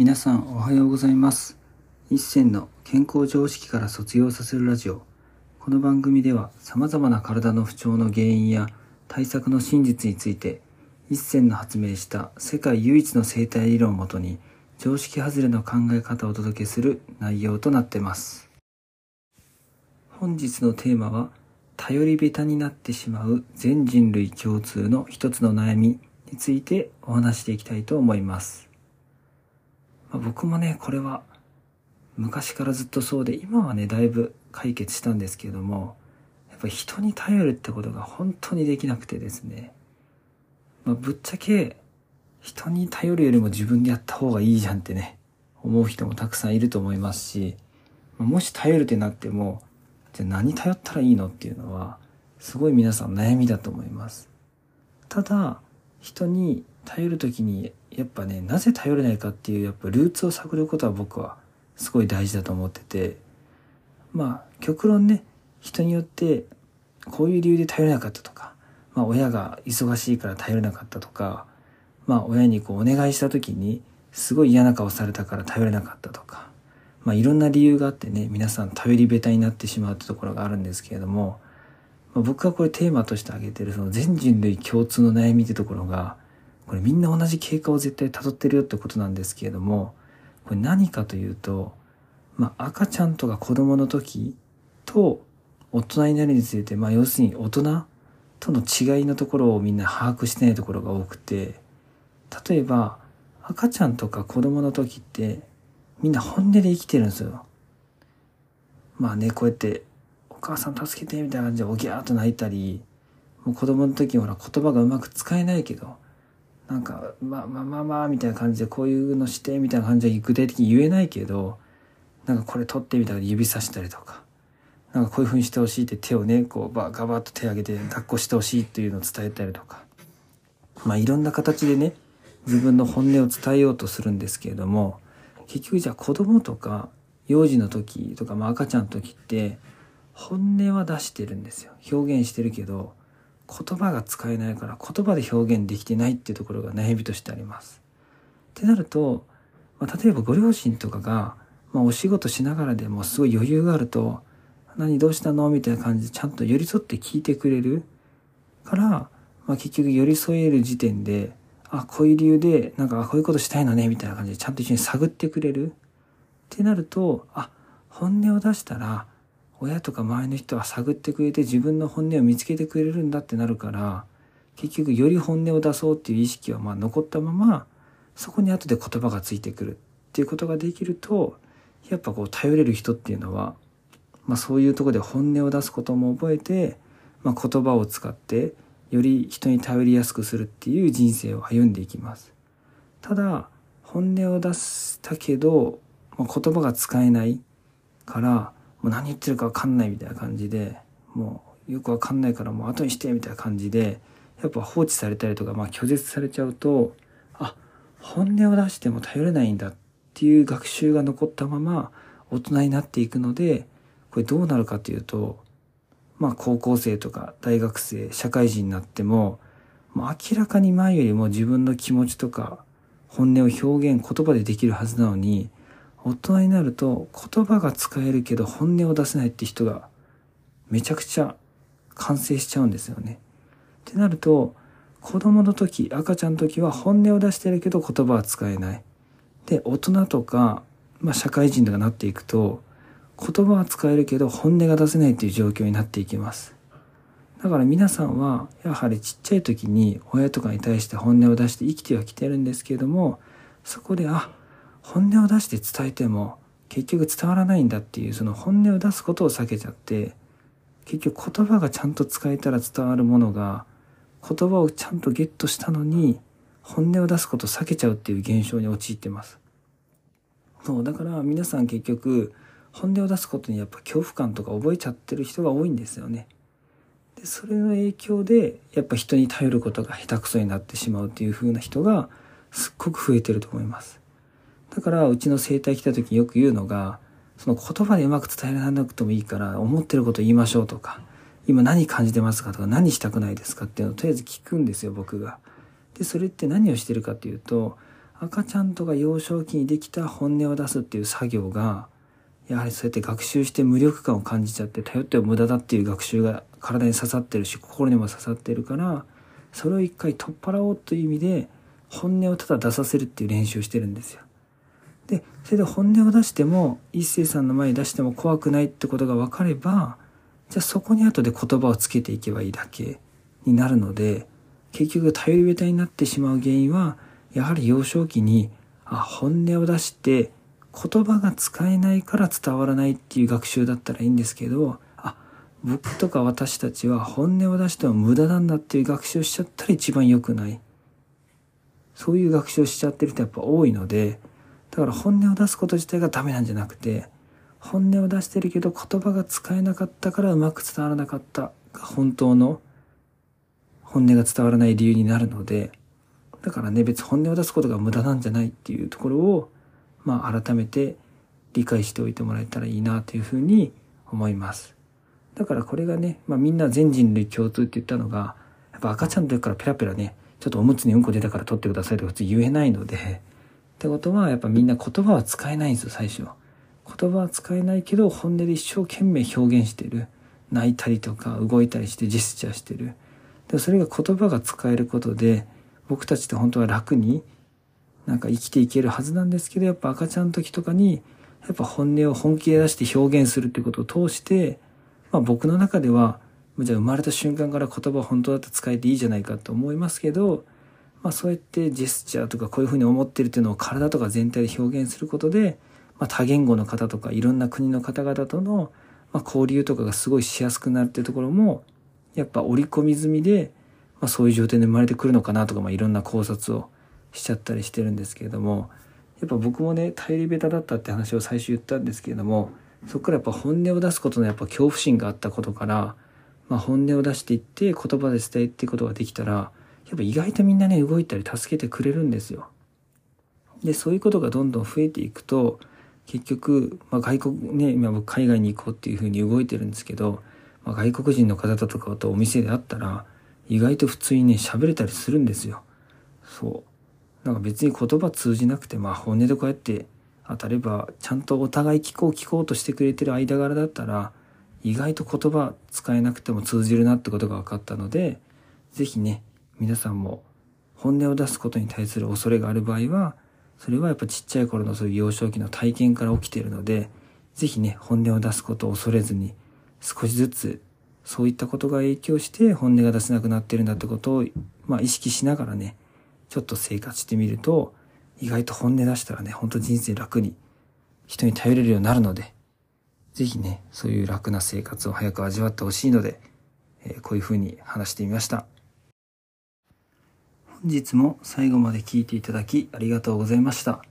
皆さんおはようございます。一銭の健康常識から卒業させるラジオ。この番組では様々な体の不調の原因や対策の真実について一銭の発明した世界唯一の生態理論をもとに常識外れの考え方をお届けする内容となっています。本日のテーマは頼り下手になってしまう全人類共通の一つの悩みについてお話していきたいと思います。まあ、僕もね、これは昔からずっとそうで、今はね、だいぶ解決したんですけれども、やっぱ人に頼るってことが本当にできなくてですね、まあ、ぶっちゃけ人に頼るよりも自分でやった方がいいじゃんってね、思う人もたくさんいると思いますし、もし頼るってなっても、じゃあ何頼ったらいいのっていうのは、すごい皆さん悩みだと思います。ただ、人に頼る時にやっぱねなぜ頼れないかっていうやっぱルーツを探ることは僕はすごい大事だと思っててまあ極論ね人によってこういう理由で頼れなかったとか、まあ、親が忙しいから頼れなかったとか、まあ、親にこうお願いした時にすごい嫌な顔されたから頼れなかったとか、まあ、いろんな理由があってね皆さん頼り下手になってしまうってところがあるんですけれどもまあ、僕がこれテーマとして挙げてるその全人類共通の悩みってところが、これみんな同じ経過を絶対辿ってるよってことなんですけれども、これ何かというと、まあ、赤ちゃんとか子供の時と大人になるについて、まあ、要するに大人との違いのところをみんな把握してないところが多くて、例えば赤ちゃんとか子供の時ってみんな本音で生きてるんですよ。まあね、こうやってお母さん助けてみたいな感じでおぎゃーっと泣いたり、もう子供の時ほら言葉がうまく使えないけど、なんか、まあまあまあまあみたいな感じでこういうのしてみたいな感じで具体的に言えないけど、なんかこれ取ってみたいな指さしたりとか、なんかこういう風にしてほしいって手をね、こうバガバッと手を挙げて抱っこしてほしいっていうのを伝えたりとか、まあいろんな形でね、自分の本音を伝えようとするんですけれども、結局じゃあ子供とか幼児の時とか、まあ、赤ちゃんの時って本音は出してるんですよ。表現してるけど言葉が使えないから言葉で表現できてないっていうところが悩みとしてあります。ってなると、まあ、例えばご両親とかが、まあ、お仕事しながらでもすごい余裕があると「何どうしたの?」みたいな感じでちゃんと寄り添って聞いてくれるから、まあ、結局寄り添える時点であこういう理由でなんかこういうことしたいのねみたいな感じでちゃんと一緒に探ってくれるってなるとあ本音を出したら親とか周りの人は探ってくれて自分の本音を見つけてくれるんだってなるから結局より本音を出そうっていう意識はまあ残ったままそこに後で言葉がついてくるっていうことができるとやっぱこう頼れる人っていうのは、まあ、そういうとこで本音を出すことも覚えて、まあ、言葉を使ってより人に頼りやすくするっていう人生を歩んでいきます。ただ本音を出したけど、まあ、言葉が使えないからもう何言ってるか分かんないみたいな感じでもうよく分かんないからもう後にしてみたいな感じでやっぱ放置されたりとか、まあ、拒絶されちゃうとあ本音を出しても頼れないんだっていう学習が残ったまま大人になっていくのでこれどうなるかというとまあ高校生とか大学生社会人になってももう明らかに前よりも自分の気持ちとか本音を表現言葉でできるはずなのに大人になると言葉が使えるけど本音を出せないって人がめちゃくちゃ完成しちゃうんですよね。ってなると子供の時赤ちゃんの時は本音を出してるけど言葉は使えない。で大人とか、まあ、社会人とかなっていくと言葉は使えるけど本音が出せないっていう状況になっていきます。だから皆さんはやはりちっちゃい時に親とかに対して本音を出して生きてはきてるんですけれどもそこであ本音を出して伝えても結局伝わらないんだっていうその本音を出すことを避けちゃって結局言葉がちゃんと使えたら伝わるものが言葉をちゃんとゲットしたのに本音を出すことを避けちゃうっていう現象に陥ってます。そうだから皆さん結局本音を出すことにやっぱ恐怖感とか覚えちゃってる人が多いんですよね。でそれの影響でやっぱ人に頼ることが下手くそになってしまうっていう風な人がすっごく増えてると思います。だからうちの生態来た時によく言うのがその言葉でうまく伝えられなくてもいいから思ってること言いましょうとか今何感じてますかとか何したくないですかっていうのをとりあえず聞くんですよ僕が。でそれって何をしてるかっていうと赤ちゃんとか幼少期にできた本音を出すっていう作業がやはりそうやって学習して無力感を感じちゃって頼っては無駄だっていう学習が体に刺さってるし心にも刺さってるからそれを一回取っ払おうという意味で本音をただ出させるっていう練習をしてるんですよ。でそれで本音を出しても一星さんの前に出しても怖くないってことが分かればじゃあそこに後で言葉をつけていけばいいだけになるので結局頼り下手になってしまう原因はやはり幼少期にあ本音を出して言葉が使えないから伝わらないっていう学習だったらいいんですけどあ僕とか私たちは本音を出しても無駄なんだっていう学習をしちゃったら一番良くない。そういう学習をしちゃってる人やっぱ多いのでだから本音を出すこと自体がダメなんじゃなくて本音を出してるけど言葉が使えなかったからうまく伝わらなかったが本当の本音が伝わらない理由になるのでだからね別本音を出すことが無駄なんじゃないっていうところをまあ改めて理解しておいてもらえたらいいなというふうに思います。だからこれがね、まあみんな全人類共通って言ったのが、やっぱ赤ちゃんの時からペラペラね、ちょっとおむつにうんこ出たから取ってくださいとか普通言えないので、ってことはやっぱみんな言葉は使えないんですよ、最初。言葉は使えないけど本音で一生懸命表現してる。泣いたりとか動いたりしてジェスチャーしてる。でもそれが言葉が使えることで僕たちって本当は楽になんか生きていけるはずなんですけどやっぱ赤ちゃんの時とかにやっぱ本音を本気で出して表現するってことを通して、まあ、僕の中ではじゃあ生まれた瞬間から言葉本当だって使えていいじゃないかと思いますけど、まあ、そうやってジェスチャーとかこういうふうに思ってるっていうのを体とか全体で表現することで、まあ、多言語の方とかいろんな国の方々との、ま交流とかがすごいしやすくなるっていうところもやっぱ織り込み済みで、まあ、そういう状態で生まれてくるのかなとか、まあ、いろんな考察をしちゃったりしてるんですけれどもやっぱ僕もね頼り下手だったって話を最初言ったんですけれどもそこからやっぱ本音を出すことのやっぱ恐怖心があったことから、まあ、本音を出していって言葉で伝えていくことができたらやっぱ意外とみんなね動いたり助けてくれるんですよ。でそういうことがどんどん増えていくと結局、まあ、外国ね今僕海外に行こうっていうふうに動いてるんですけど、まあ、外国人の方だとかとお店で会ったら意外と普通にね喋れたりするんですよ。そうなんか別に言葉通じなくてまあ本音でこうやって当たればちゃんとお互い聞こう聞こうとしてくれてる間柄だったら意外と言葉使えなくても通じるなってことが分かったので是非ね皆さんも本音を出すことに対する恐れがある場合はそれはやっぱちっちゃい頃のそういう幼少期の体験から起きているので是非ね本音を出すことを恐れずに少しずつそういったことが影響して本音が出せなくなってるんだってことを、まあ、意識しながらねちょっと生活してみると、意外と本音出したらね、ほんと人生楽に人に頼れるようになるので、ぜひね、そういう楽な生活を早く味わってほしいので、えー、こういう風に話してみました。本日も最後まで聞いていただきありがとうございました。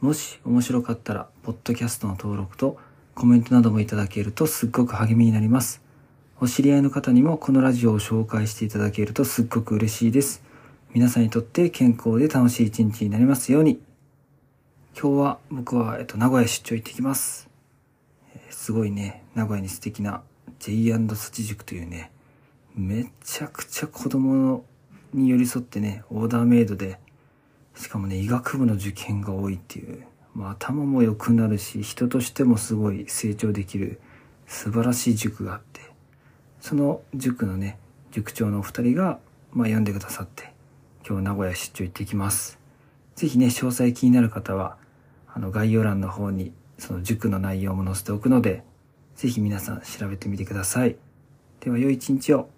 もし面白かったら、ポッドキャストの登録とコメントなどもいただけるとすっごく励みになります。お知り合いの方にもこのラジオを紹介していただけるとすっごく嬉しいです。皆さんにとって健康で楽しい一日になりますように。今日は僕は、えっと、名古屋出張行ってきます。えー、すごいね、名古屋に素敵な J& チ塾というね、めちゃくちゃ子供のに寄り添ってね、オーダーメイドで、しかもね、医学部の受験が多いっていう、まあ、頭も良くなるし、人としてもすごい成長できる素晴らしい塾があって、その塾のね、塾長のお二人が、まあ、読んでくださって、今日名古屋出張行ってきます。ぜひね、詳細気になる方は、あの概要欄の方にその塾の内容も載せておくので、ぜひ皆さん調べてみてください。では良い一日を。